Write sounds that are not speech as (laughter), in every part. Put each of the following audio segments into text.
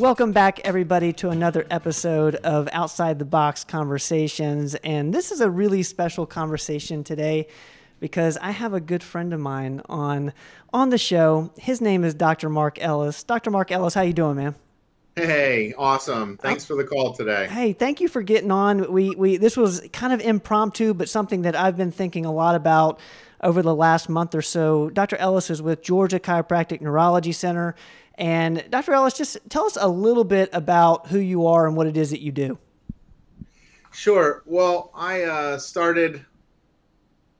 Welcome back, everybody, to another episode of Outside the Box Conversations. And this is a really special conversation today because I have a good friend of mine on on the show. His name is Dr. Mark Ellis. Dr. Mark Ellis, how you doing, man? Hey, awesome. Thanks for the call today. Hey, thank you for getting on. We we this was kind of impromptu, but something that I've been thinking a lot about over the last month or so. Dr. Ellis is with Georgia Chiropractic Neurology Center. And Dr. Ellis, just tell us a little bit about who you are and what it is that you do. Sure. Well, I uh, started,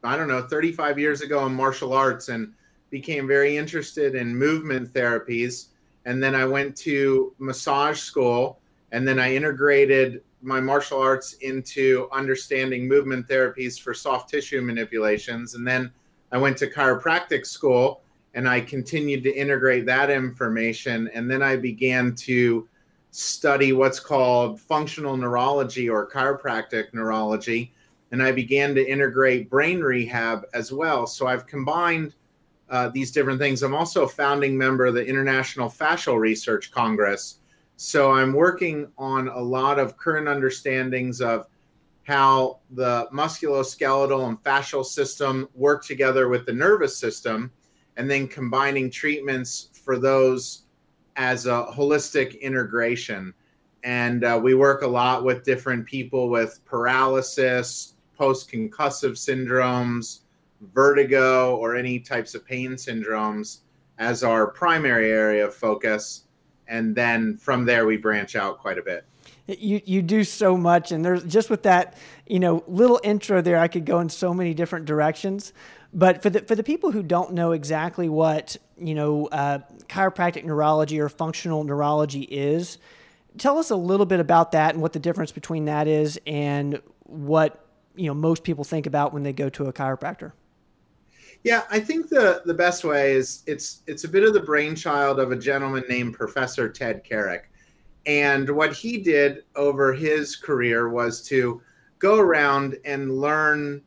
I don't know, 35 years ago in martial arts and became very interested in movement therapies. And then I went to massage school and then I integrated my martial arts into understanding movement therapies for soft tissue manipulations. And then I went to chiropractic school and I continued to integrate that information. And then I began to study what's called functional neurology or chiropractic neurology. And I began to integrate brain rehab as well. So I've combined uh, these different things. I'm also a founding member of the International Fascial Research Congress. So I'm working on a lot of current understandings of how the musculoskeletal and fascial system work together with the nervous system and then combining treatments for those as a holistic integration. And uh, we work a lot with different people with paralysis, post concussive syndromes, vertigo, or any types of pain syndromes as our primary area of focus. And then from there, we branch out quite a bit you you do so much and there's just with that you know little intro there i could go in so many different directions but for the for the people who don't know exactly what you know uh, chiropractic neurology or functional neurology is, tell us a little bit about that and what the difference between that is and what you know most people think about when they go to a chiropractor. Yeah, I think the the best way is it's it's a bit of the brainchild of a gentleman named Professor Ted Carrick. And what he did over his career was to go around and learn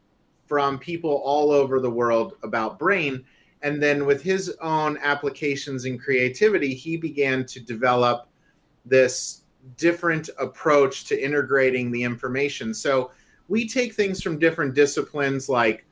from people all over the world about brain. And then with his own applications and creativity, he began to develop this different approach to integrating the information. So we take things from different disciplines like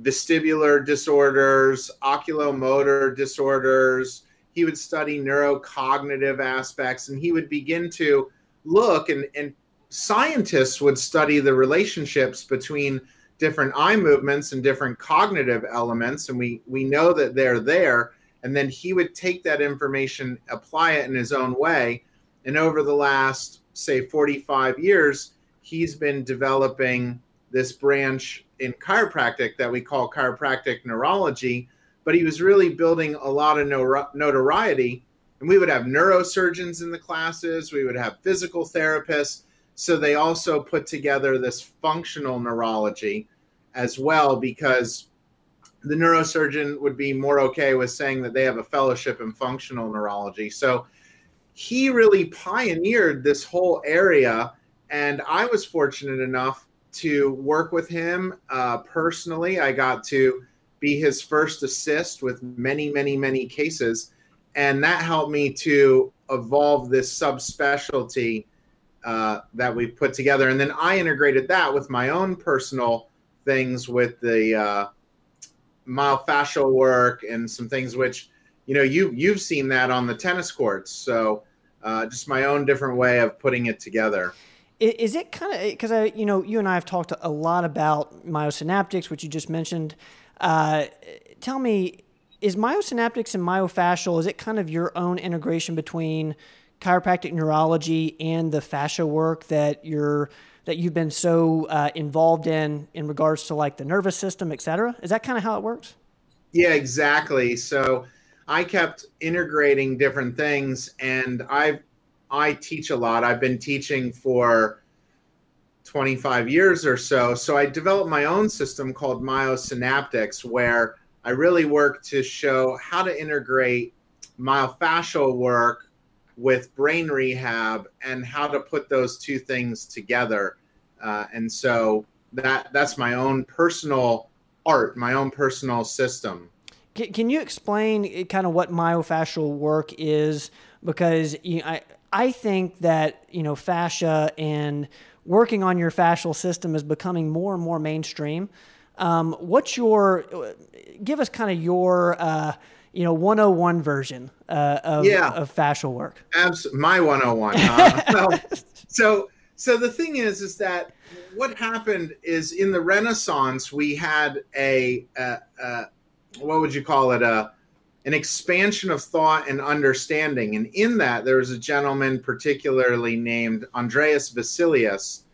vestibular disorders, oculomotor disorders. He would study neurocognitive aspects and he would begin to look and, and scientists would study the relationships between different eye movements and different cognitive elements and we we know that they're there and then he would take that information apply it in his own way and over the last say 45 years he's been developing this branch in chiropractic that we call chiropractic neurology but he was really building a lot of notoriety and we would have neurosurgeons in the classes we would have physical therapists so they also put together this functional neurology as well because the neurosurgeon would be more okay with saying that they have a fellowship in functional neurology. So he really pioneered this whole area. And I was fortunate enough to work with him uh, personally. I got to be his first assist with many, many, many cases. And that helped me to evolve this subspecialty uh, that we've put together. And then I integrated that with my own personal things with the uh, myofascial work and some things which, you know, you you've seen that on the tennis courts. So uh, just my own different way of putting it together. Is it kind of because I, you know, you and I have talked a lot about myosynaptics, which you just mentioned. Uh, tell me, is myosynaptics and myofascial is it kind of your own integration between chiropractic neurology and the fascia work that you're that you've been so uh, involved in in regards to like the nervous system, et cetera? Is that kind of how it works? Yeah, exactly. So I kept integrating different things, and I I teach a lot. I've been teaching for 25 years or so. So I developed my own system called Myosynaptics, where I really work to show how to integrate myofascial work with brain rehab and how to put those two things together. Uh, and so that that's my own personal art, my own personal system. Can, can you explain kind of what myofascial work is? Because you know, I I think that you know fascia and working on your fascial system is becoming more and more mainstream. Um, what's your give us kind of your uh, you know 101 version uh, of, yeah. of fascial work? Absolutely, my 101. Uh, (laughs) so so the thing is is that what happened is in the Renaissance we had a, a, a what would you call it a an expansion of thought and understanding. And in that, there was a gentleman particularly named Andreas Vesalius,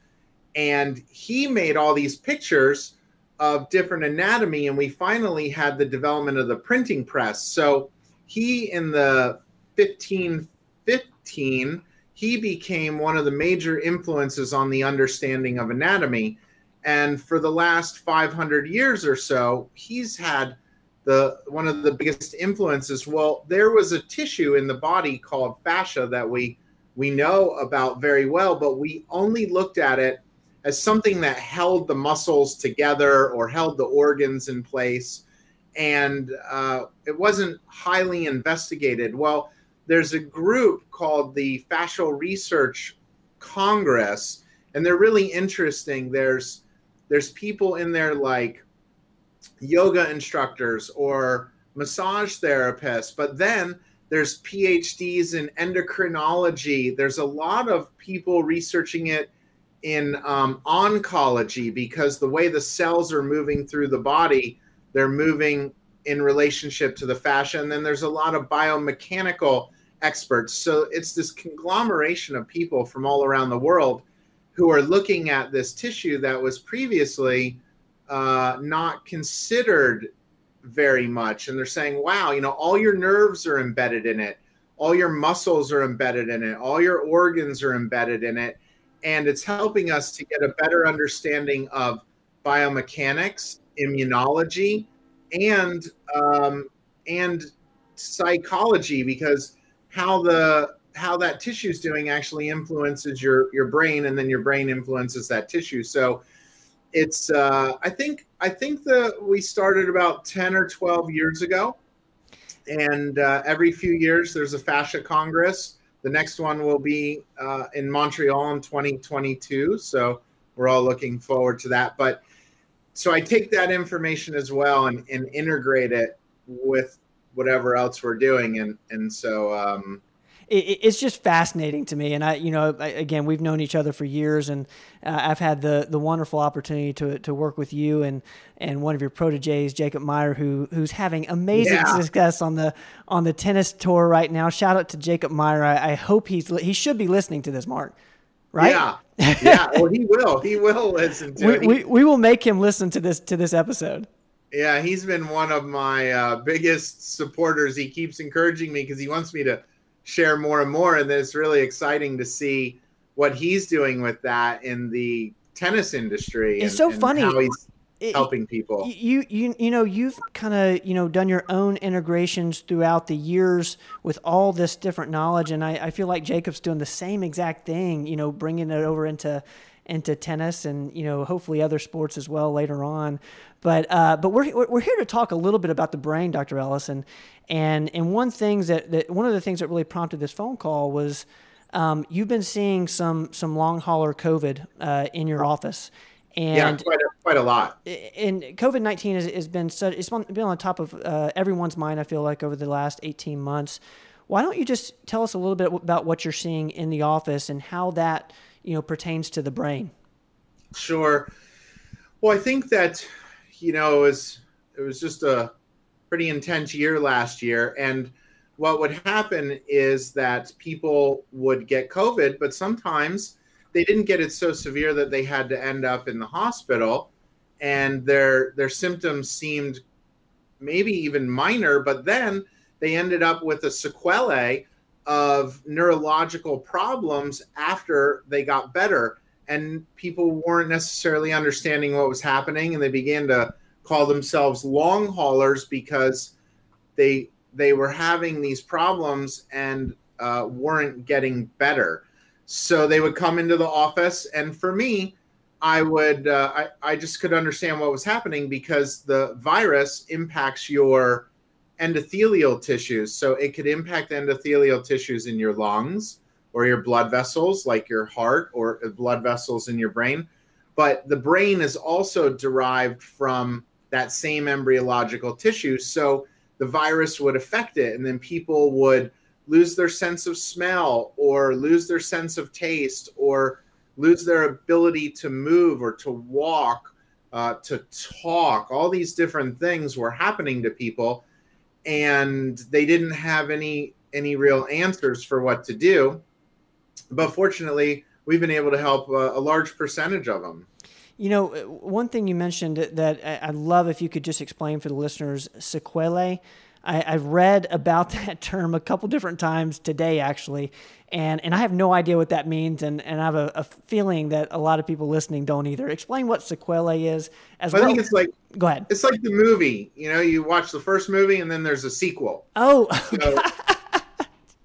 and he made all these pictures of different anatomy. And we finally had the development of the printing press. So he, in the 1515, he became one of the major influences on the understanding of anatomy. And for the last 500 years or so, he's had the one of the biggest influences. Well, there was a tissue in the body called fascia that we we know about very well, but we only looked at it as something that held the muscles together or held the organs in place, and uh, it wasn't highly investigated. Well, there's a group called the Fascial Research Congress, and they're really interesting. There's there's people in there like yoga instructors or massage therapists, but then there's PhDs in endocrinology. There's a lot of people researching it in um, oncology because the way the cells are moving through the body, they're moving in relationship to the fascia. And then there's a lot of biomechanical experts. So it's this conglomeration of people from all around the world who are looking at this tissue that was previously uh, not considered very much. And they're saying, wow, you know, all your nerves are embedded in it, all your muscles are embedded in it, all your organs are embedded in it. And it's helping us to get a better understanding of biomechanics, immunology, and um, and psychology because how the how that tissue is doing actually influences your your brain and then your brain influences that tissue so it's uh, I think I think that we started about ten or twelve years ago, and uh, every few years there's a fascia congress. The next one will be uh, in Montreal in 2022, so we're all looking forward to that. But so I take that information as well and, and integrate it with whatever else we're doing, and and so um, it, it's just fascinating to me. And I, you know, I, again, we've known each other for years, and uh, I've had the the wonderful opportunity to to work with you and and one of your proteges, Jacob Meyer, who who's having amazing yeah. success on the on the tennis tour right now. Shout out to Jacob Meyer. I, I hope he's he should be listening to this, Mark. Right? Yeah. (laughs) yeah. Well, he will. He will listen to we, it. We, we will make him listen to this to this episode. Yeah, he's been one of my uh, biggest supporters. He keeps encouraging me because he wants me to share more and more. And it's really exciting to see what he's doing with that in the tennis industry. It's and, so and funny. How he's it, helping people. You you you know you've kind of you know done your own integrations throughout the years with all this different knowledge, and I, I feel like Jacob's doing the same exact thing. You know, bringing it over into into tennis and you know hopefully other sports as well later on. But uh, but we're we're here to talk a little bit about the brain, Dr. Ellison, and and one things that, that one of the things that really prompted this phone call was um, you've been seeing some some long hauler COVID uh, in your office. And yeah, quite a, quite a lot. And COVID nineteen has, has been such, it's been on top of uh, everyone's mind. I feel like over the last eighteen months. Why don't you just tell us a little bit about what you're seeing in the office and how that you know pertains to the brain? Sure. Well, I think that you know it was it was just a pretty intense year last year, and what would happen is that people would get COVID, but sometimes they didn't get it so severe that they had to end up in the hospital, and their their symptoms seemed maybe even minor, but then they ended up with a sequelae of neurological problems after they got better and people weren't necessarily understanding what was happening and they began to call themselves long haulers because they they were having these problems and uh, weren't getting better so they would come into the office and for me i would uh, I, I just could understand what was happening because the virus impacts your endothelial tissues. So it could impact endothelial tissues in your lungs or your blood vessels, like your heart or blood vessels in your brain. But the brain is also derived from that same embryological tissue. So the virus would affect it, and then people would lose their sense of smell or lose their sense of taste or lose their ability to move or to walk, uh, to talk. All these different things were happening to people, and they didn't have any any real answers for what to do. But fortunately, we've been able to help a, a large percentage of them. You know, uh, one thing you mentioned that I'd love if you could just explain for the listeners sequelae. I, have read about (laughs) that term a couple different times today, actually, and and I have no idea what that means, and, and I have a, a feeling that a lot of people listening don't either. Explain what sequelae is. As well. I think it's like go ahead. It's like the movie. You know, you watch the first movie, and then there's a sequel. Oh. (laughs)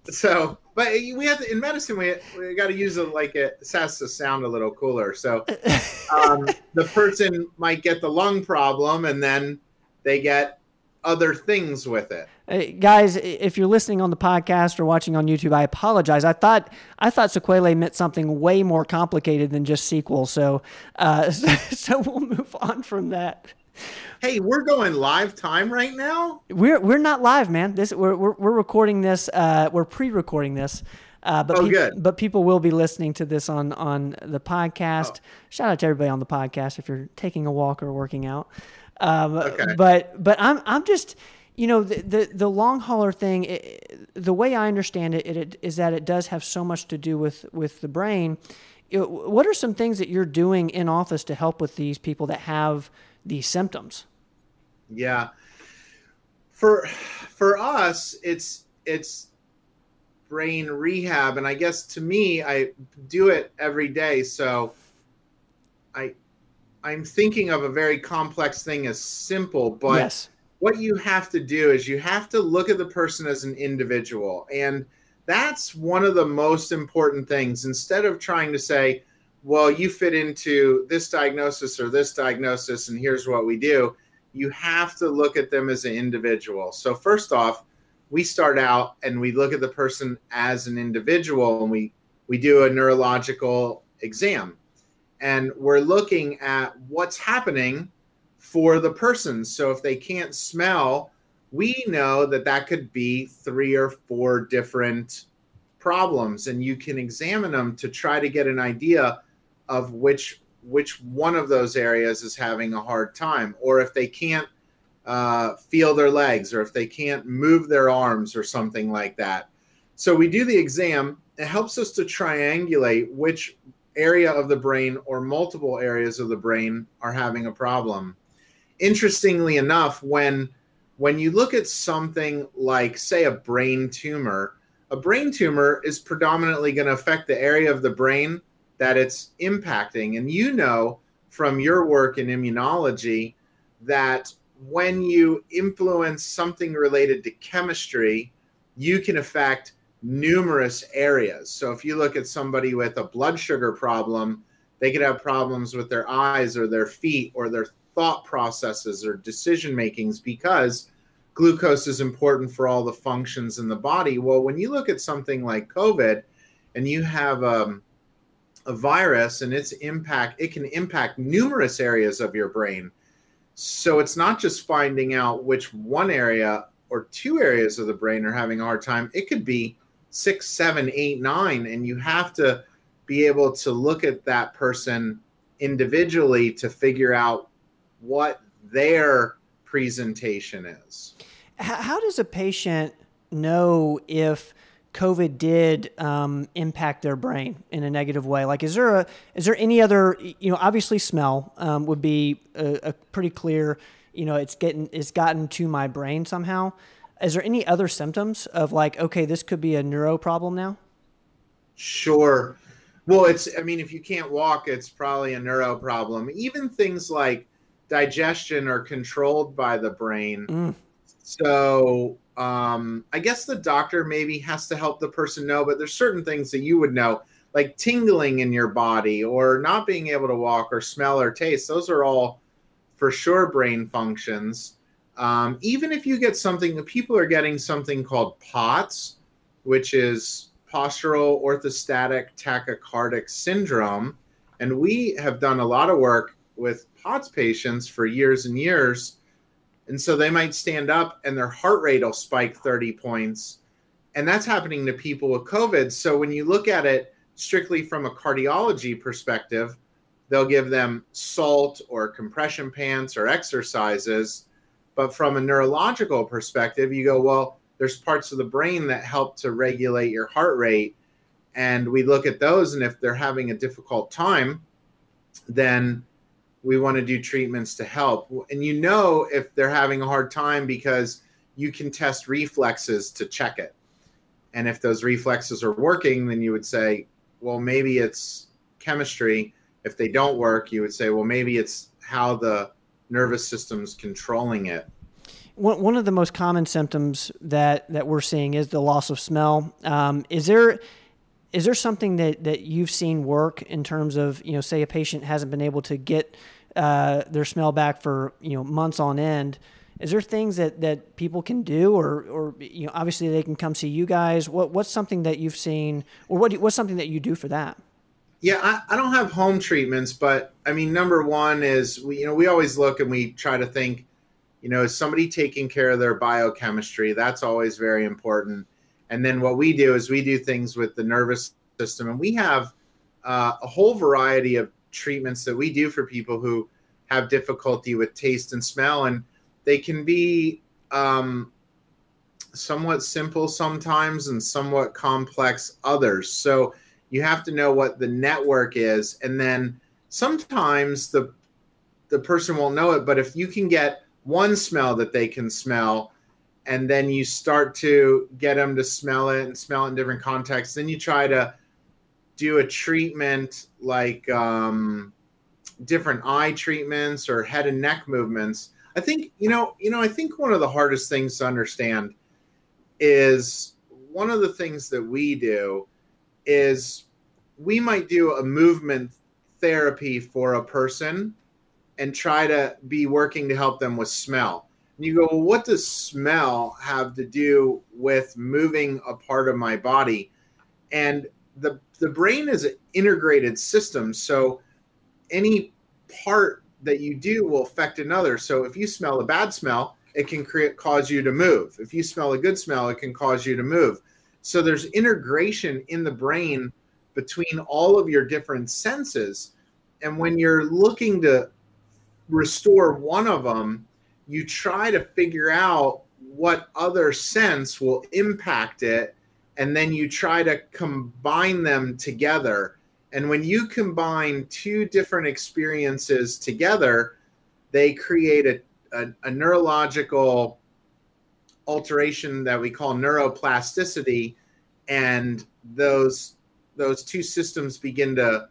So, so but we have to in medicine we, we got to use it like it has to sound a little cooler so (laughs) um, the person might get the lung problem and then they get other things with it Hey, guys, if you're listening on the podcast or watching on YouTube, I apologize. I thought I thought sequelae meant something way more complicated than just sequel. So, uh, so, (laughs) so we'll move on from that. Hey, we're going live time right now. We're we're not live, man. This we're we're, we're recording this. Uh, we're pre-recording this. Uh, but oh, pe- good. But people will be listening to this on on the podcast. Oh. Shout out to everybody on the podcast if you're taking a walk or working out. Um, okay. But but I'm I'm just you know the the, the long hauler thing. It, the way I understand it, it, it is that it does have so much to do with with the brain. It, what are some things that you're doing in office to help with these people that have these symptoms? Yeah. For for us, it's it's brain rehab, and I guess to me, I do it every day. So I I'm thinking of a very complex thing as simple, but yes. what you have to do is you have to look at the person as an individual, and that's one of the most important things. Instead of trying to say, well, you fit into this diagnosis or this diagnosis, and here's what we do you have to look at them as an individual. So, first off, we start out and we look at the person as an individual and we, we do a neurological exam. And we're looking at what's happening for the person. So, if they can't smell, we know that that could be three or four different problems, and you can examine them to try to get an idea of which which one of those areas is having a hard time, or if they can't uh, feel their legs, or if they can't move their arms, or something like that. So we do the exam. It helps us to triangulate which area of the brain or multiple areas of the brain are having a problem. Interestingly enough, when when you look at something like, say, a brain tumor, a brain tumor is predominantly going to affect the area of the brain that it's impacting. And you know from your work in immunology that when you influence something related to chemistry, you can affect numerous areas. So if you look at somebody with a blood sugar problem, they could have problems with their eyes or their feet or their thought processes or decision makings because glucose is important for all the functions in the body. Well, when you look at something like COVID and you have um, a virus and its impact, it can impact numerous areas of your brain. So it's not just finding out which one area or two areas of the brain are having a hard time. It could be six, seven, eight, nine, and you have to be able to look at that person individually to figure out what their presentation is. How does a patient know if COVID did um, impact their brain in a negative way? Like, is there a is there any other? You know, obviously, smell um, would be a, a, pretty clear. You know, it's getting it's gotten to my brain somehow. Is there any other symptoms of like, okay, this could be a neuro problem now? Sure. Well, it's I mean, if you can't walk, it's probably a neuro problem. Even things like digestion are controlled by the brain. Mm. So um, I guess the doctor maybe has to help the person know, but there's certain things that you would know, like tingling in your body or not being able to walk or smell or taste. Those are all for sure brain functions. Um, even if you get something, people are getting something called POTS, which is postural orthostatic tachycardic syndrome. And we have done a lot of work with POTS patients for years and years. And so they might stand up and their heart rate will spike 30 points. And that's happening to people with COVID. So when you look at it strictly from a cardiology perspective, they'll give them salt or compression pants or exercises. But from a neurological perspective, you go, well, there's parts of the brain that help to regulate your heart rate. And we look at those, and if they're having a difficult time, then we want to do treatments to help. And you know if they're having a hard time because you can test reflexes to check it. And if those reflexes are working, then you would say, well, maybe it's chemistry. If they don't work, you would say, well, maybe it's how the nervous system's controlling it. One, of the most common symptoms that, that we're seeing is the loss of smell. Um, is there is there something that, that you've seen work in terms of you know say a patient hasn't been able to get uh, their smell back for you know months on end? Is there things that, that people can do, or or you know obviously they can come see you guys? What what's something that you've seen, or what what's something that you do for that? Yeah, I, I don't have home treatments, but I mean, number one is we you know we always look and we try to think you know, is somebody taking care of their biochemistry? That's always very important. And then what we do is we do things with the nervous system, and we have uh, a whole variety of treatments that we do for people who have difficulty with taste and smell, and they can be um, somewhat simple sometimes and somewhat complex others. So you have to know what the network is, and then sometimes the the person won't know it, but if you can get one smell that they can smell and then you start to get them to smell it and smell it in different contexts then you try to do a treatment like um, different eye treatments or head and neck movements i think you know you know i think one of the hardest things to understand is one of the things that we do is we might do a movement therapy for a person and try to be working to help them with smell. You go, well, what does smell have to do with moving a part of my body? And the the brain is an integrated system, so any part that you do will affect another. So if you smell a bad smell, it can create cause you to move. If you smell a good smell, it can cause you to move. So there's integration in the brain between all of your different senses. And when you're looking to restore one of them, you try to figure out what other sense will impact it, and then you try to combine them together. And when you combine two different experiences together, they create a, a, a neurological alteration that we call neuroplasticity, and those those two systems begin to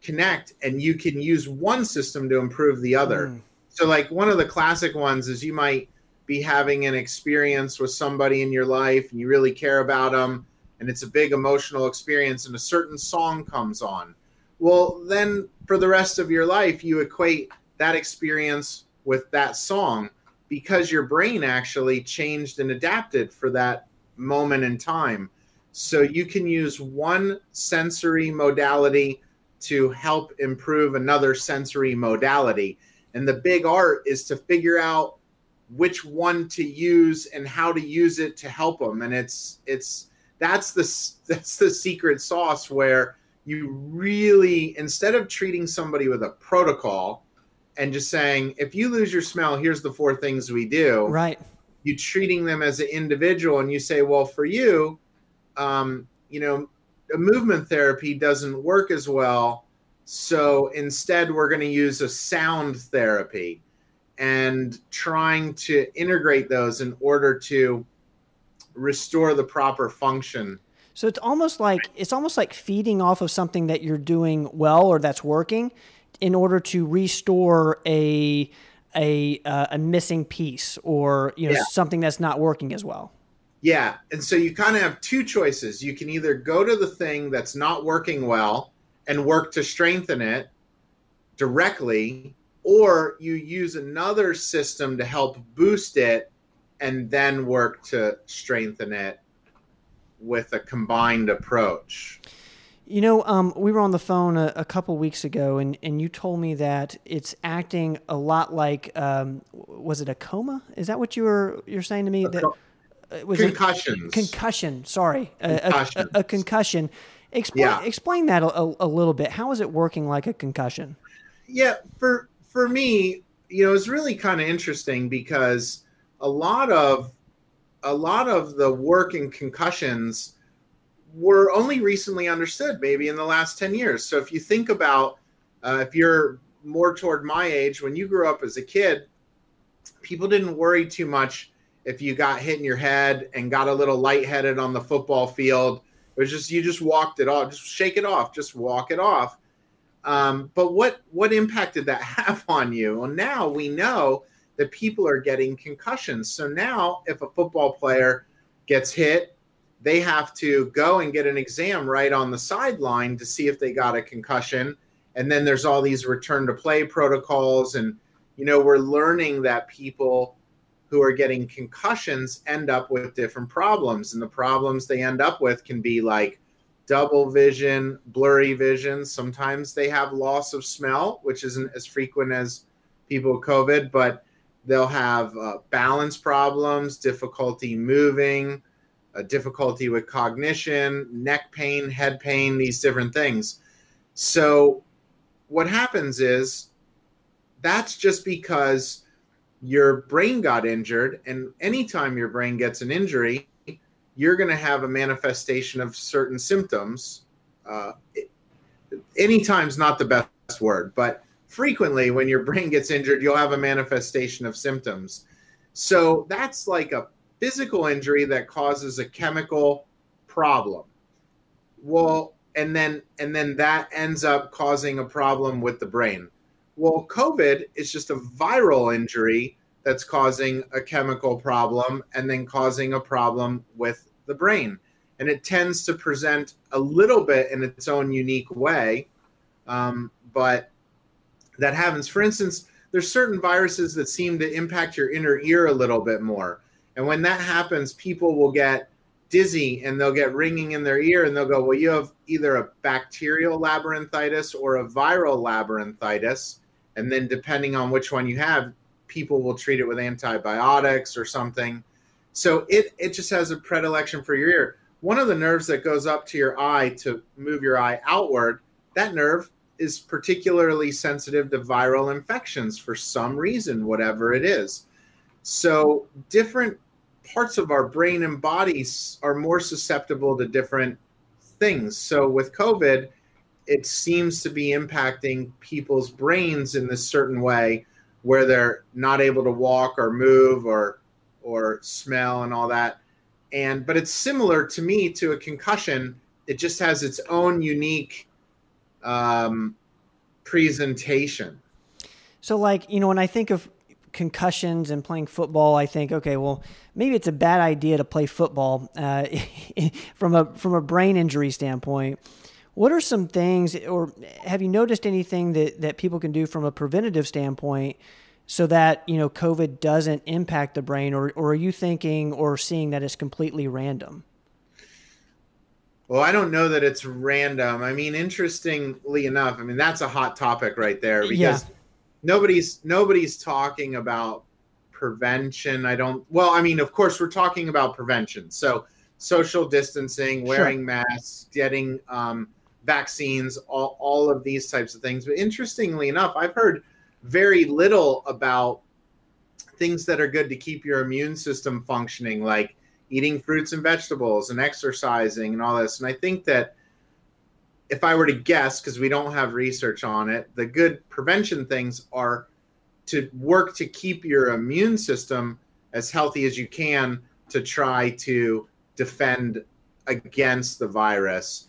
connect and you can use one system to improve the other. Mm. So like one of the classic ones is you might be having an experience with somebody in your life and you really care about them and it's a big emotional experience and a certain song comes on. Well, then for the rest of your life you equate that experience with that song because your brain actually changed and adapted for that moment in time. So you can use one sensory modality to help improve another sensory modality. And the big art is to figure out which one to use and how to use it to help them. And it's it's that's the (laughs) that's the secret sauce where you really instead of treating somebody with a protocol and just saying if you lose your smell here's the four things we do right you treating them as an individual and you say well for you um, you know a movement therapy doesn't work as well. So instead, we're going to use a sound therapy and trying to integrate those in order to restore the proper function. So it's almost like it's almost like feeding off of something that you're doing well or that's working in order to restore a a uh, a missing piece or you know yeah. something that's not working as well. Yeah. And so you kind of have two choices. You can either go to the thing that's not working well and work to strengthen it directly, or you use another system to help boost it and then work to strengthen it with a combined approach. You know, um, we were on the phone a, a, couple weeks ago, and, and you told me that it's acting a lot like, um, was it a coma? Is that what you were you're saying to me? That uh, was concussions. concussion. Sorry, concussion. A, a, a, concussion. Explain yeah. explain that a, a little bit. How is it working like a concussion? Yeah, for for me, you know, it's really kind of interesting because a lot of a lot of the work in concussions were only recently understood, maybe in the last 10 years. So if you think about uh, if you're more toward my age, when you grew up as a kid, people didn't worry too much if you got hit in your head and got a little lightheaded on the football field. It was just you just walked it off, just shake it off, just walk it off. Um, but what what impact did that (laughs) have on you? Well, now we know that people are getting concussions. So now, if a football player gets hit they have to go and get an exam right on the sideline to see if they got a concussion. And then there's all these return to play protocols. And, you know, we're learning that people who are getting concussions end up with different problems. And the problems they end up with can be like double vision, blurry vision. Sometimes they have loss of smell, which isn't as frequent as people with COVID, but they'll have uh, balance problems, difficulty moving a difficulty with cognition, neck pain, head pain, these different things. So, what happens is that's just because your brain got injured. And anytime your brain gets an injury, you're going to have a manifestation of certain symptoms. Uh, anytime's not the best word, but frequently when your brain gets injured, you'll have a manifestation of symptoms. So that's like a physical injury that causes a chemical problem. Well, and then and then that ends up causing a problem with the brain. Well, COVID is just a viral injury that's causing a chemical problem and then causing a problem with the brain. And it tends to present a little bit in its own unique way. Um, but that happens. For instance, there's certain viruses that seem to impact your inner ear a little bit more. And when that happens, people will get dizzy and they'll get ringing in their ear and they'll go, Well, you have either a bacterial labyrinthitis or a viral labyrinthitis. And then, depending on which one you have, people will treat it with antibiotics or something. So it, it just has a predilection for your ear. One of the nerves that goes up to your eye to move your eye outward, that nerve is particularly sensitive to viral infections for some reason, whatever it is. So different parts of our brain and bodies are more susceptible to different things. So with COVID, it seems to be impacting people's brains in this certain way where they're not able to walk or move or or smell and all that. And but it's similar to me to a concussion. It just has its own unique um, presentation. So, like you know, when I think of concussions and playing football, I think, okay, well, maybe it's a bad idea to play football uh, (laughs) from a from a brain injury standpoint. What are some things, or have you noticed anything that that people can do from a preventative standpoint, so that you know COVID doesn't impact the brain, or or are you thinking or seeing that it's completely random? Well, I don't know that it's random. I mean, interestingly enough, I mean that's a hot topic right there because. Yeah nobody's nobody's talking about prevention. I don't. Well, I mean, of course, we're talking about prevention. So social distancing, wearing sure. masks, getting um, vaccines, all, all of these types of things. But interestingly enough, I've heard very little about things that are good to keep your immune system functioning, like eating fruits and vegetables and exercising and all this. And I think that if I were to guess, because we don't have research on it, the good prevention things are to work to keep your immune system as healthy as you can to try to defend against the virus.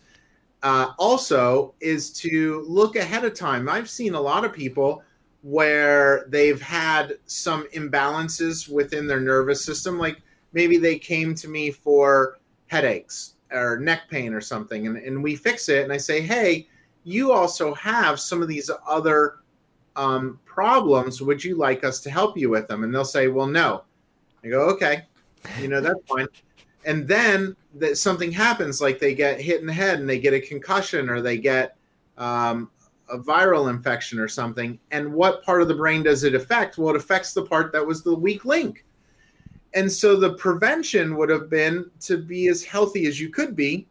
Uh, also, is to look ahead of time. I've seen a lot of people where they've had some imbalances within their nervous system. Like maybe they came to me for headaches or neck pain or something and, and we fix it and i say hey you also have some of these other um, problems would you like us to help you with them and they'll say well no i go okay you know that's fine and then that something happens, like they get hit in the head and they get a concussion or they get um, a viral infection or something. And what part of the brain does it affect? Well, it affects the part that was the weak link. And so the prevention would have been to be as healthy as you could be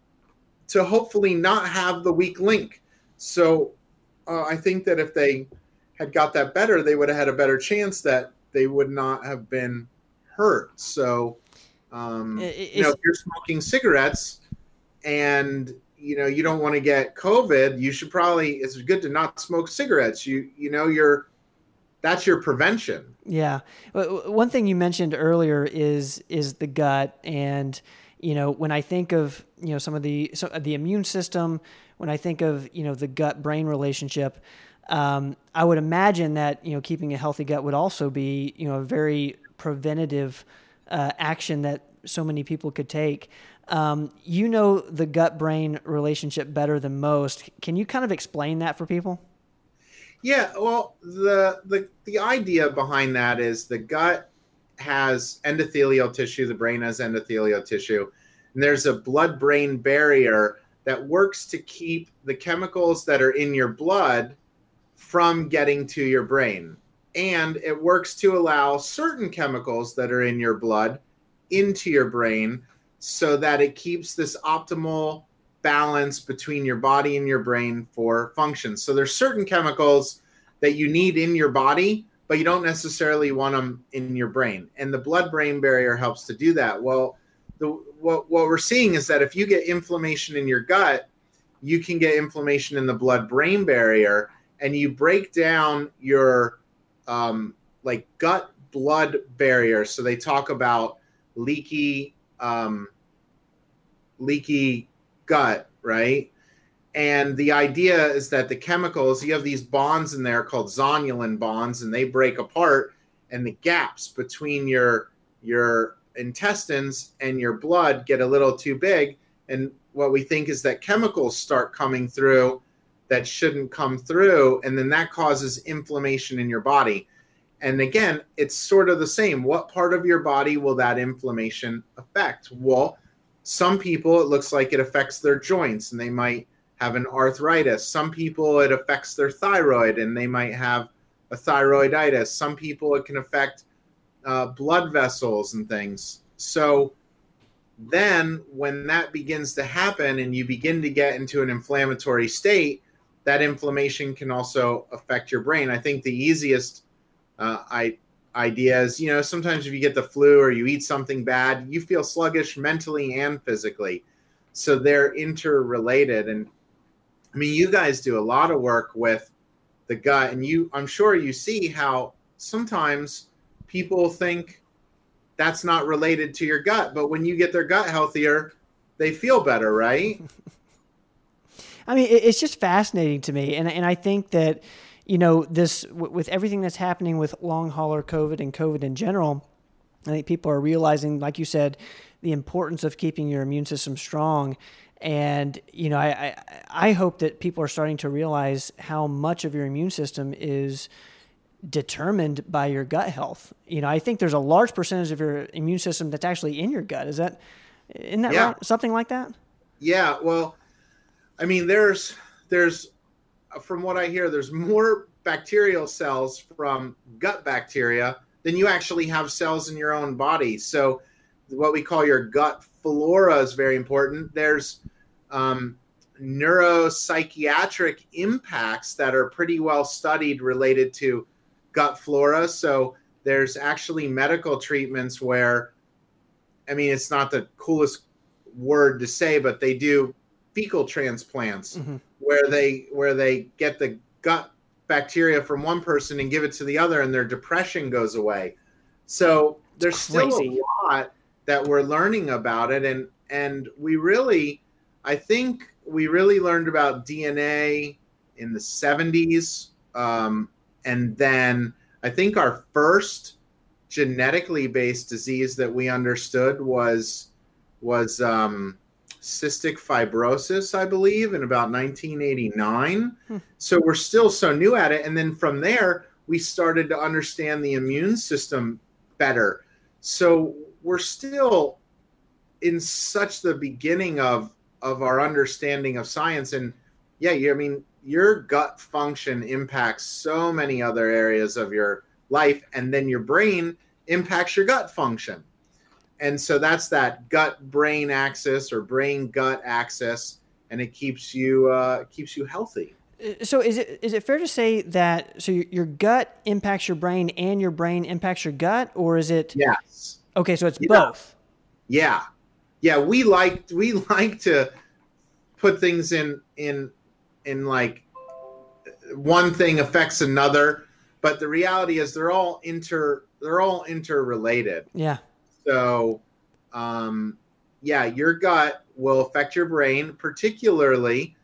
to hopefully not have the weak link. So uh, I think that if they had got that better, they would have had a better chance that they would not have been hurt. So, um, you know, if you're smoking cigarettes and you know you don't want to get COVID, you should probably it's good to not smoke cigarettes. You you know you're that's your prevention. Yeah. One thing you mentioned earlier is is the gut and you know when I think of you know some of the so the immune system when I think of you know the gut brain relationship um, I would imagine that you know keeping a healthy gut would also be you know a very preventative uh, action that so many people could take. Um, you know the gut brain relationship better than most. Can you kind of explain that for people? Yeah, well, the the the idea behind that is the gut has endothelial tissue, the brain has endothelial tissue, and there's a blood brain barrier that works to keep the chemicals that are in your blood from getting to your brain. And it works to allow certain chemicals that are in your blood into your brain so that it keeps this optimal balance between your body and your brain for functions. So there's certain chemicals that you need in your body, but you don't necessarily want them in your brain. And the blood brain barrier helps to do that. Well, the what what we're seeing is that if you get inflammation in your gut, you can get inflammation in the blood brain barrier and you break down your um, like gut blood barrier. So they talk about leaky um, leaky gut, right? And the idea is that the chemicals, you have these bonds in there called zonulin bonds, and they break apart, and the gaps between your your intestines and your blood get a little too big. And what we think is that chemicals start coming through that shouldn't come through, and then that causes inflammation in your body. And again, it's sort of the same. What part of your body will that inflammation affect? Well, some people, it looks like it affects their joints and they might have an arthritis. Some people, it affects their thyroid and they might have a thyroiditis. Some people, it can affect uh, blood vessels and things. So then, when that begins to happen and you begin to get into an inflammatory state, that inflammation can also affect your brain. I think the easiest uh, I, idea is, you know, sometimes if you get the flu or you eat something bad, you feel sluggish mentally and physically. So they're interrelated. And I mean, you guys do a lot of work with the gut, and you, I'm sure you see how sometimes people think that's not related to your gut, but when you get their gut healthier, they feel better, right? (laughs) I mean, it's just fascinating to me, and and I think that you know this with everything that's happening with long hauler COVID and COVID in general. I think people are realizing, like you said, the importance of keeping your immune system strong. And you know, I, I, I hope that people are starting to realize how much of your immune system is determined by your gut health. You know, I think there's a large percentage of your immune system that's actually in your gut. Is that isn't that yeah. right? Something like that? Yeah. Well, I mean, there's there's from what I hear, there's more bacterial cells from gut bacteria than you actually have cells in your own body. So, what we call your gut flora is very important. There's um, neuropsychiatric impacts that are pretty well studied related to gut flora. So, there's actually medical treatments where, I mean, it's not the coolest word to say, but they do fecal transplants mm-hmm. where they where they get the gut bacteria from one person and give it to the other and their depression goes away. So there's still a lot that we're learning about it. And and we really i think we really learned about dna in the 70s um, and then i think our first genetically based disease that we understood was was um, cystic fibrosis, I believe, in about 1989. Hmm. So we're still so new at it. And then from there, we started to understand the immune system better. So we're still in such the beginning of of our understanding of science and yeah you i mean your gut function impacts so many other areas of your life and then your brain impacts your gut function and so that's that gut brain axis or brain gut axis and it keeps you uh, keeps you healthy. Uh, so is it is it fair to say that so your, your gut impacts your brain and your brain impacts your gut or is it yes. Okay so it's yeah. both. Yeah. Yeah we like we (laughs) like to put things in in in like one thing affects another but the reality is they're all inter they're all interrelated. Yeah so um yeah your gut will affect your brain particularly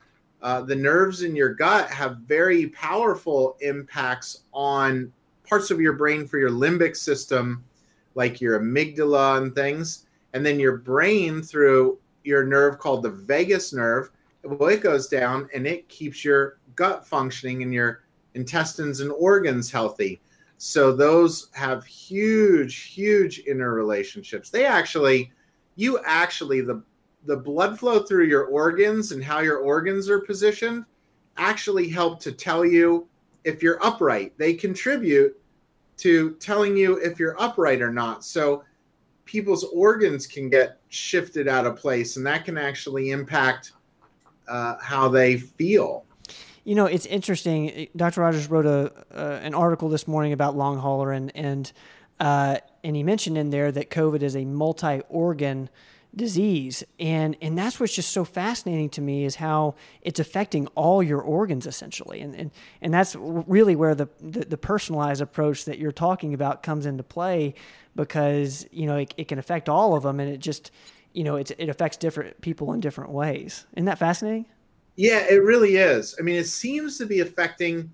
uh, the nerves in your gut have very powerful impacts on parts of your brain for your limbic system like your amygdala and things and then your brain through your nerve called the vagus nerve well it goes down and it keeps your gut functioning and your intestines and organs healthy so those have huge huge interrelationships they actually you actually the the blood flow through your organs and how your organs are positioned actually help to tell you if you're upright. They contribute to telling you if you're upright or not. So people's organs can get shifted out of place and that can actually impact uh, how they feel you know it's interesting dr rogers wrote a uh, an article this morning about long hauler and and uh, and he mentioned in there that covid is a multi-organ disease. And and that's what's just so fascinating to me is how it's affecting all your organs essentially. And and, and that's really where the, the, the personalized approach that you're talking about comes into play because you know it, it can affect all of them and it just you know it affects different people in different ways. Isn't that fascinating yeah it really is. I mean it seems to be affecting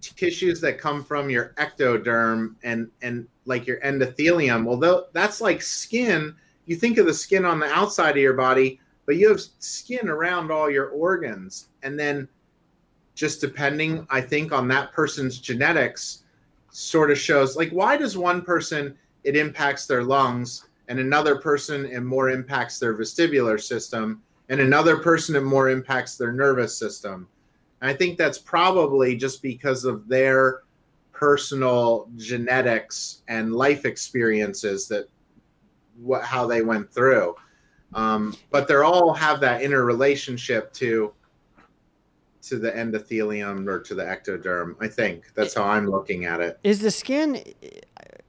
tissues that come from your ectoderm and and like your endothelium. Although that's like skin. You think of the skin on the outside of your body, but you have skin around all your organs. And then just depending, I think, on that person's genetics, sort of shows like why does one person it impacts their lungs and another person it more impacts their vestibular system and another person it more impacts their nervous system. And I think that's probably just because of their personal genetics and life experiences that what how they went through. Um, but they're all have that interrelationship to to the endothelium or to the ectoderm. I think that's how I'm looking at it. Is the skin?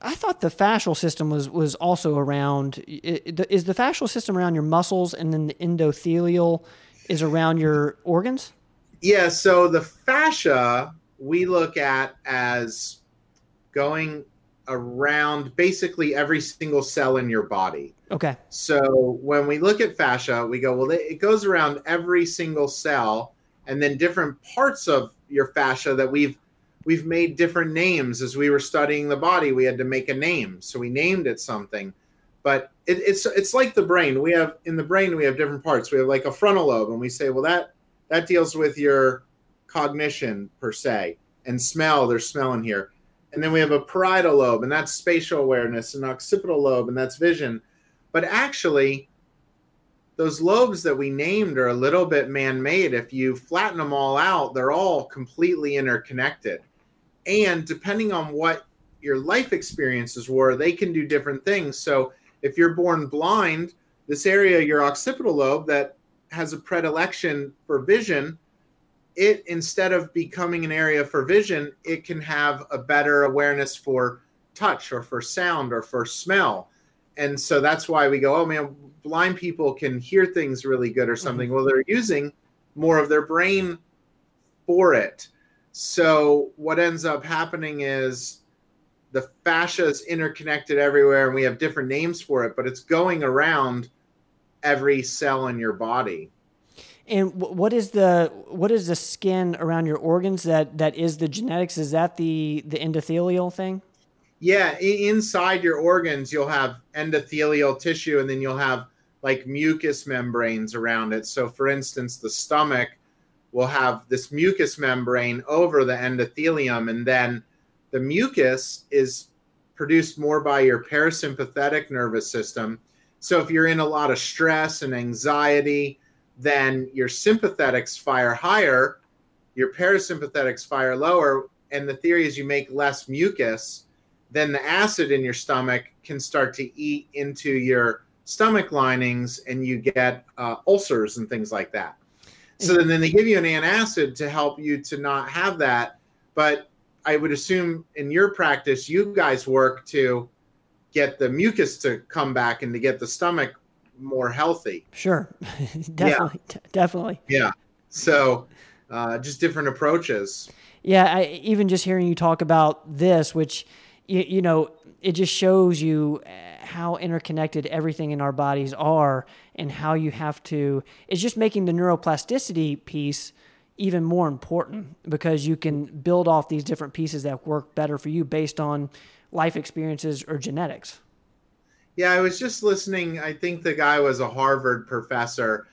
I thought the fascial system was was also around. Is the fascial system around your muscles, and then the endothelial is around your organs? Yeah. So the fascia we look at as going around basically every single cell in your body. Okay. So when we look at fascia, we go, well, it goes around every single cell, and then different parts of your fascia that we've we've made different names as we were studying the body. We had to make a name, so we named it something. But it, it's it's like the brain. We have in the brain we have different parts. We have like a frontal lobe, and we say, well, that that deals with your cognition per se and smell. There's smell in here and then we have a parietal lobe, and that's spatial awareness, and occipital lobe, and that's vision. But actually, those lobes that we named are a little bit man made. If you flatten them all out, they're all completely interconnected. And depending on what your life experiences were, they can do different things. So if you're born blind, this area, your occipital lobe, that has a predilection for vision, it instead of becoming an area for vision, it can have a better awareness for touch or for sound or for smell. And so that's why we go, oh man, blind people can hear things really good or something. Mm-hmm. Well, they're using more of their brain for it. So what ends up happening is the fascia is interconnected everywhere and we have different names for it, but it's going around every cell in your body. And what is the what is the skin around your organs that that is the genetics? Is that the the endothelial thing? Yeah, inside your organs you'll have endothelial tissue, and then you'll have like mucous membranes around it. So, for instance, the stomach will have this mucous membrane over the endothelium, and then the mucus is produced more by your parasympathetic nervous system. So if you're in a lot of stress and anxiety, then your sympathetics fire higher, your parasympathetics fire lower, and the theory is you make less mucus, then the acid in your stomach can start to eat into your stomach linings and you get uh, ulcers and things like that. So then, then they give you an antacid to help you to not have that. But I would assume in your practice, you guys work to get the mucus to come back and to get the stomach more healthy. Sure, (laughs) definitely, yeah. definitely. Yeah. So, uh, just different approaches. Yeah, I, even just hearing you talk about this, which you, you know, it just shows you uh, how interconnected everything in our bodies are, and how you have to. It's just making the neuroplasticity piece even more important because you can build off these different pieces that work better for you based on life experiences or genetics. Yeah, I was just listening. I think the guy was a Harvard professor,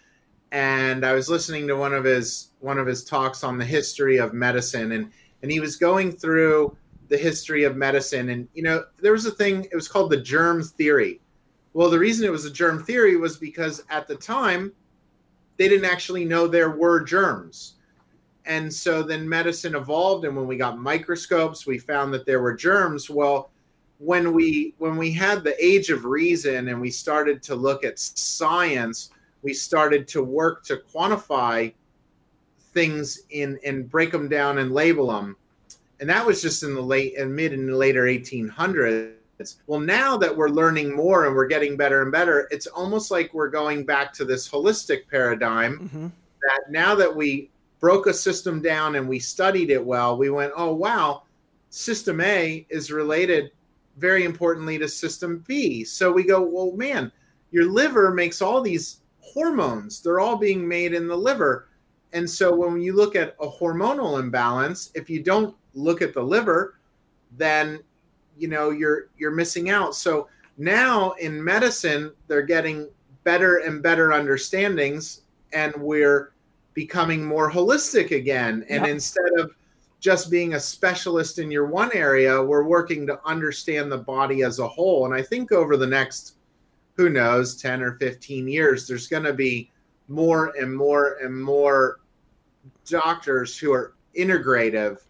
and I was listening to one of his one of his talks on the history of medicine, and and he was going through the history of medicine, and you know there was a thing. It was called the germ theory. Well, the reason it was a germ theory was because at the time they didn't actually know there were germs. And so then medicine evolved and when we got microscopes, we found that there were germs. Well, when we when we had the age of reason and we started to look at science we started to work to quantify things in and break them down and label them and that was just in the late and mid and later 1800s well now that we're learning more and we're getting better and better it's almost like we're going back to this holistic paradigm mm-hmm. that now that we broke a system down and we studied it well we went oh wow system a is related very importantly to system B. So we go, well, man, your liver makes all these hormones. They're all being made in the liver. And so when you look at a hormonal imbalance, if you don't look at the liver, then you know you're you're missing out. So now in medicine, they're getting better and better understandings and we're becoming more holistic again. And yep. instead of just being a specialist in your one area. We're working to understand the body as a whole. And I think over the next, who knows, 10 or 15 years, there's going to be more and more and more doctors who are integrative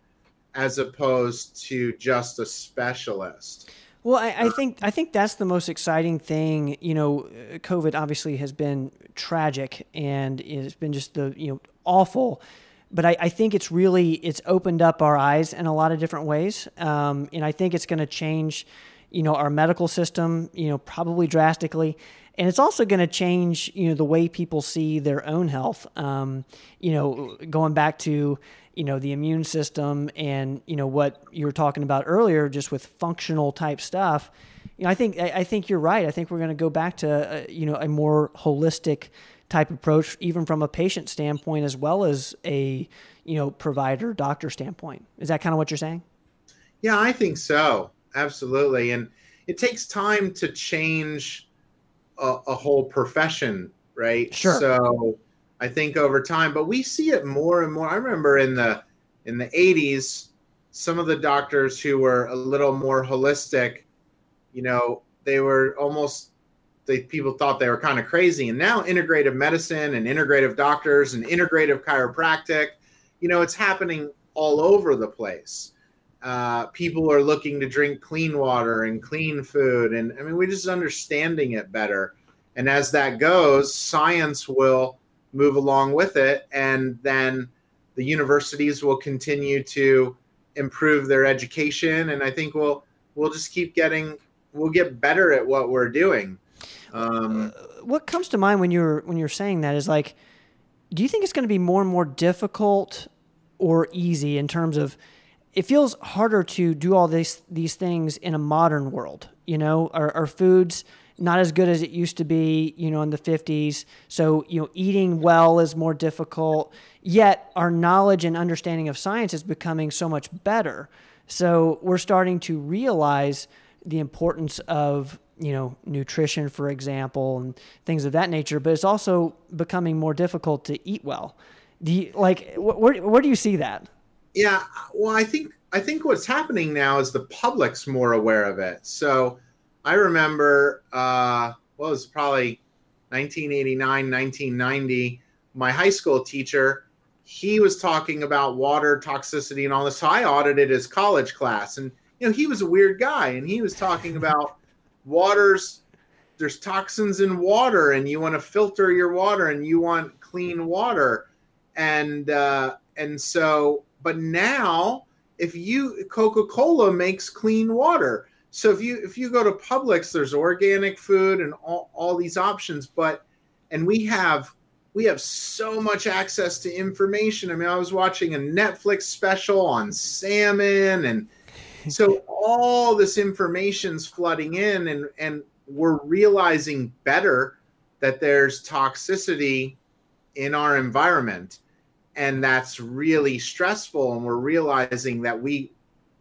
as opposed to just a specialist. Well, I, I, think I think that's the most exciting thing. You know, COVID obviously has been tragic, and it's been just the you know awful but I, I, think it's really it's opened up our eyes in a lot of different ways, um, and I think it's going to change, you know, our medical system, you know, probably drastically, and it's also going to change, you know, the way people see their own health. Um, you know, going back to you know the immune system and you know what you were talking about earlier, just with functional type stuff. You know, I think I, I think you're right. I think we're going to go back to uh, you know a more holistic type approach, even from a patient standpoint as well as a you know provider doctor standpoint. Is that kind of what you're saying? Yeah, I think so. Absolutely, and it takes time to change a, a whole profession, right? Sure. So I think over time, but we see it more and more. I remember in the in the 80s, some of the doctors who were a little more holistic, you know, they were almost they people thought they were kind of crazy. And now integrative medicine and integrative doctors and integrative chiropractic, you know, it's happening all over the place. Uh, people are looking to drink clean water and clean food. And I mean, we're just understanding it better. And as that goes, science will move along with it. And then the universities will continue to improve their education. And I think we'll, we'll just keep getting, we'll get better at what we're doing. Um, uh, what comes to mind when you're when you're saying that is like, do you think it's going to be more and more difficult or easy in terms of? It feels harder to do all these these things in a modern world. You know, our, our foods not as good as it used to be, you know, in the 50s. So, you know, eating well is more difficult. Yet our knowledge and understanding of science is becoming so much better. So, we're starting to realize the importance of you know, nutrition, for example, and things of that nature. But it's also becoming more difficult to eat well. Do you like where where do you see that? Yeah, well, I think I think what's happening now is the public's more aware of it. So I remember, uh, well, it was probably 1989, 1990. My high school teacher, he was talking about water toxicity and all this. So I audited his college class, and you know he was a weird guy, and he was talking (laughs) about waters. There's toxins in water, and you want to filter your water, and you want clean water, and uh, and so. But now, if you Coca Cola makes clean water, so if you if you go to Publix, there's organic food and all, all these options, but and we have we have so much access to information. I mean, I was watching a Netflix special on salmon and (laughs) so all this information's flooding in and and we're realizing better that there's toxicity in our environment and that's really stressful and we're realizing that we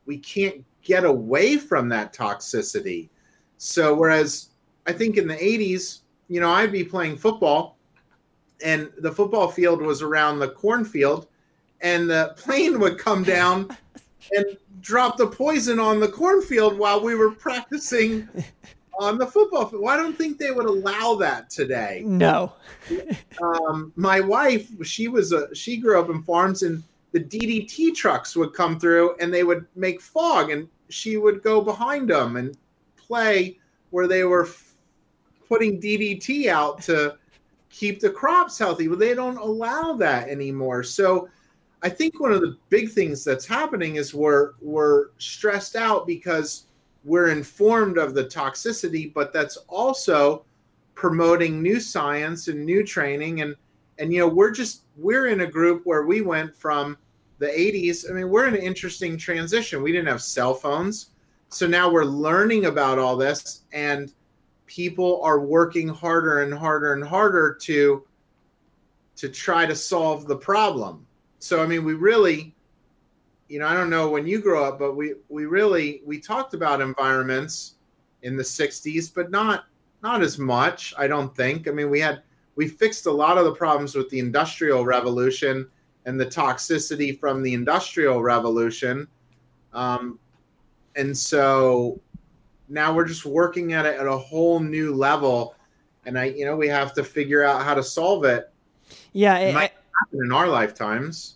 we can't get away from that toxicity. So whereas I think in the 80s, you know, I'd be playing football and the football field was around the cornfield and the plane would come down and drop the poison on the cornfield while we were practicing on the football field. Well, I don't think they would allow that today. No. um, my wife, she was a she grew up in farms and the DDT trucks would come through and they would make fog, and she would go behind them and play where they were f- putting DDT out to keep the crops healthy. But they don't allow that anymore. So I think one of the big things that's happening is we're we're stressed out because we're informed of the toxicity, but that's also promoting new science and new training and and you know we're just we're in a group where we went from the 80s i mean we're in an interesting transition. We didn't have cell phones. So now we're learning about all this and people are working harder and harder and harder to to try to solve the problem. So i mean we really you know i don't know when you grow up but we we really we talked about environments in the 60s but not not as much i don't think. I mean we had we fixed a lot of the problems with the industrial revolution and the toxicity from the industrial revolution. Um, and so now we're just working at it at a whole new level. And i you know we have to figure out how to solve it. Yeah it, might happen in our lifetimes.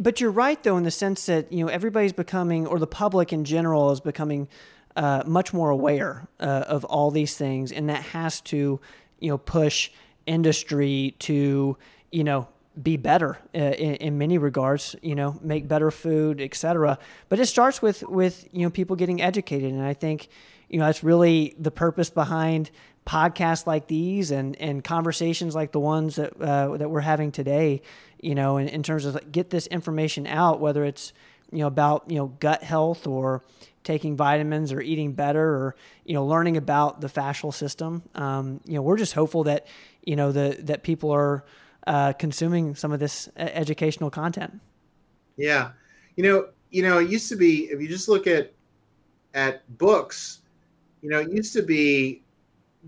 But you're right though in the sense that you know everybody's becoming or the public in general is becoming uh, much more aware uh, of all these things. And that has to you know push industry to you know be better uh, in, in, many regards you know make better food etc but it starts with with you know people getting educated. And i think you know that's really the purpose behind podcasts like these and and conversations like the ones that uh, that we're having today you know in, in terms of like, get this information out whether it's you know about you know gut health or taking vitamins or eating better or you know learning about the fascial system. Um, you know we're just hopeful that you know the that people are uh, consuming some of this educational content. Yeah, you know, you know, it used to be if you just look at at books, you know, it used to be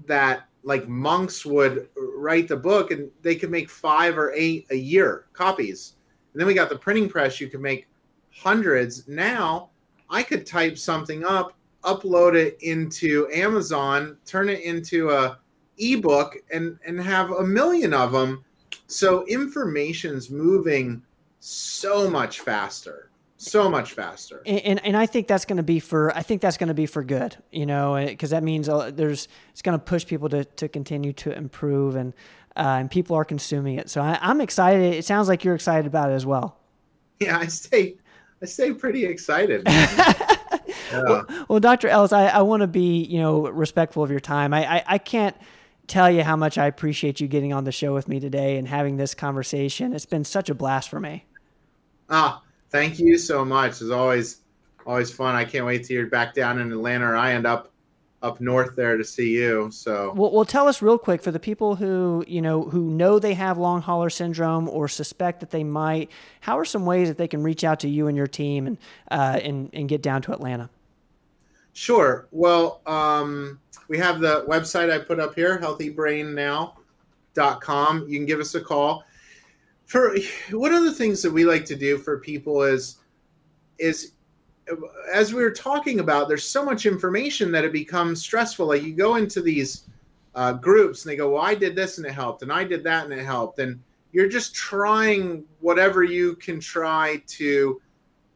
that like monks would write the book and they could make five or eight a year copies. And then we got the printing press, you could make hundreds. Now I could type something up, upload it into Amazon, turn it into a ebook and and have a million of them so information's moving so much faster so much faster. And, and, and i think that's going to be for i think that's going to be for good you know because that means uh, there's it's going to push people to, to continue to improve and uh, and people are consuming it. So I, i'm excited. It sounds like you're excited about it as well. Yeah i stay i stay pretty excited (laughs) yeah. well, well, dr ellis i, I want to be you know respectful of your time. I, I, I can't tell you how much I appreciate you getting on the show with me today and having this conversation. It's been such a blast for me. Ah, thank you so much. It's always always fun. I can't wait to hear back down in Atlanta or I end up up north there to see you. So well, well, tell us real quick for the people who you know who know they have long hauler syndrome or suspect that they might. How are some ways that they can reach out to you and your team and uh, and and get down to Atlanta? Sure. Well, um, we have the website I put up here, healthybrainnow.com. You can give us a call. For one of the things that we like to do for people is is as we were talking about, there's so much information that it becomes stressful. Like you go into these uh, groups and they go, well, I did this and it helped, and I did that and it helped, and you're just trying whatever you can try to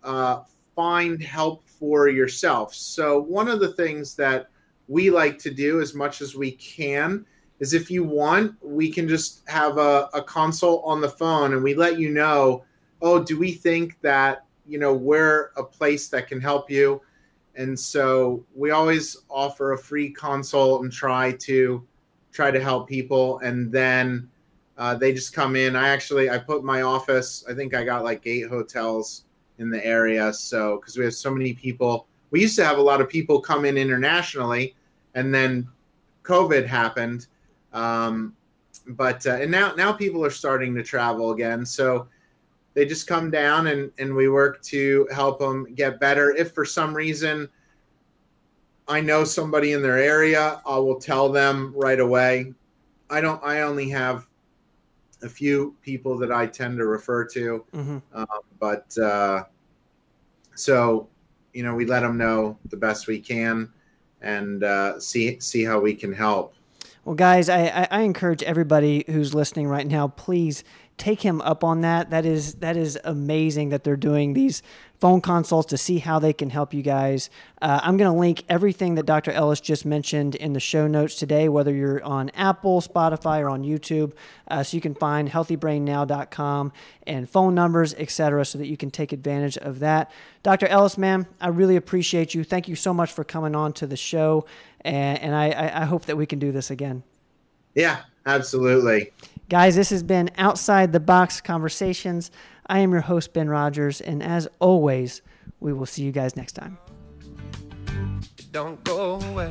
uh, find help for yourself. So one of the things that we like to do as much as we can is if you want, we can just have a, a consult on the phone and we let you know, oh, do we think that, you know, we're a place that can help you? And so we always offer a free consult and try to try to help people. And then uh, they just come in. I actually I put my office. I think I got like eight hotels in the area. So because we have so many people, we used to have a lot of people come in internationally, and then COVID happened. Um, but uh, and now now people are starting to travel again. So they just come down and and we work to help them get better. If for some reason I know somebody in their area, I will tell them right away. I don't. I only have a few people that I tend to refer to, mm-hmm. um, but uh, so you know we let them know the best we can and uh, see see how we can help. Well, guys, I, I encourage everybody who's listening right now, please take him up on that. That is that is amazing that they're doing these phone consults to see how they can help you guys. Uh, I'm going to link everything that Dr. Ellis just mentioned in the show notes today, whether you're on Apple, Spotify, or on YouTube, uh, so you can find healthybrainnow.com and phone numbers, etc., so that you can take advantage of that. Dr. Ellis, man, I really appreciate you. Thank you so much for coming on to the show, and, and I, I hope that we can do this again. Yeah, absolutely. Guys, this has been Outside the Box Conversations. I am your host, Ben Rogers, and as always, we will see you guys next time. Don't go away.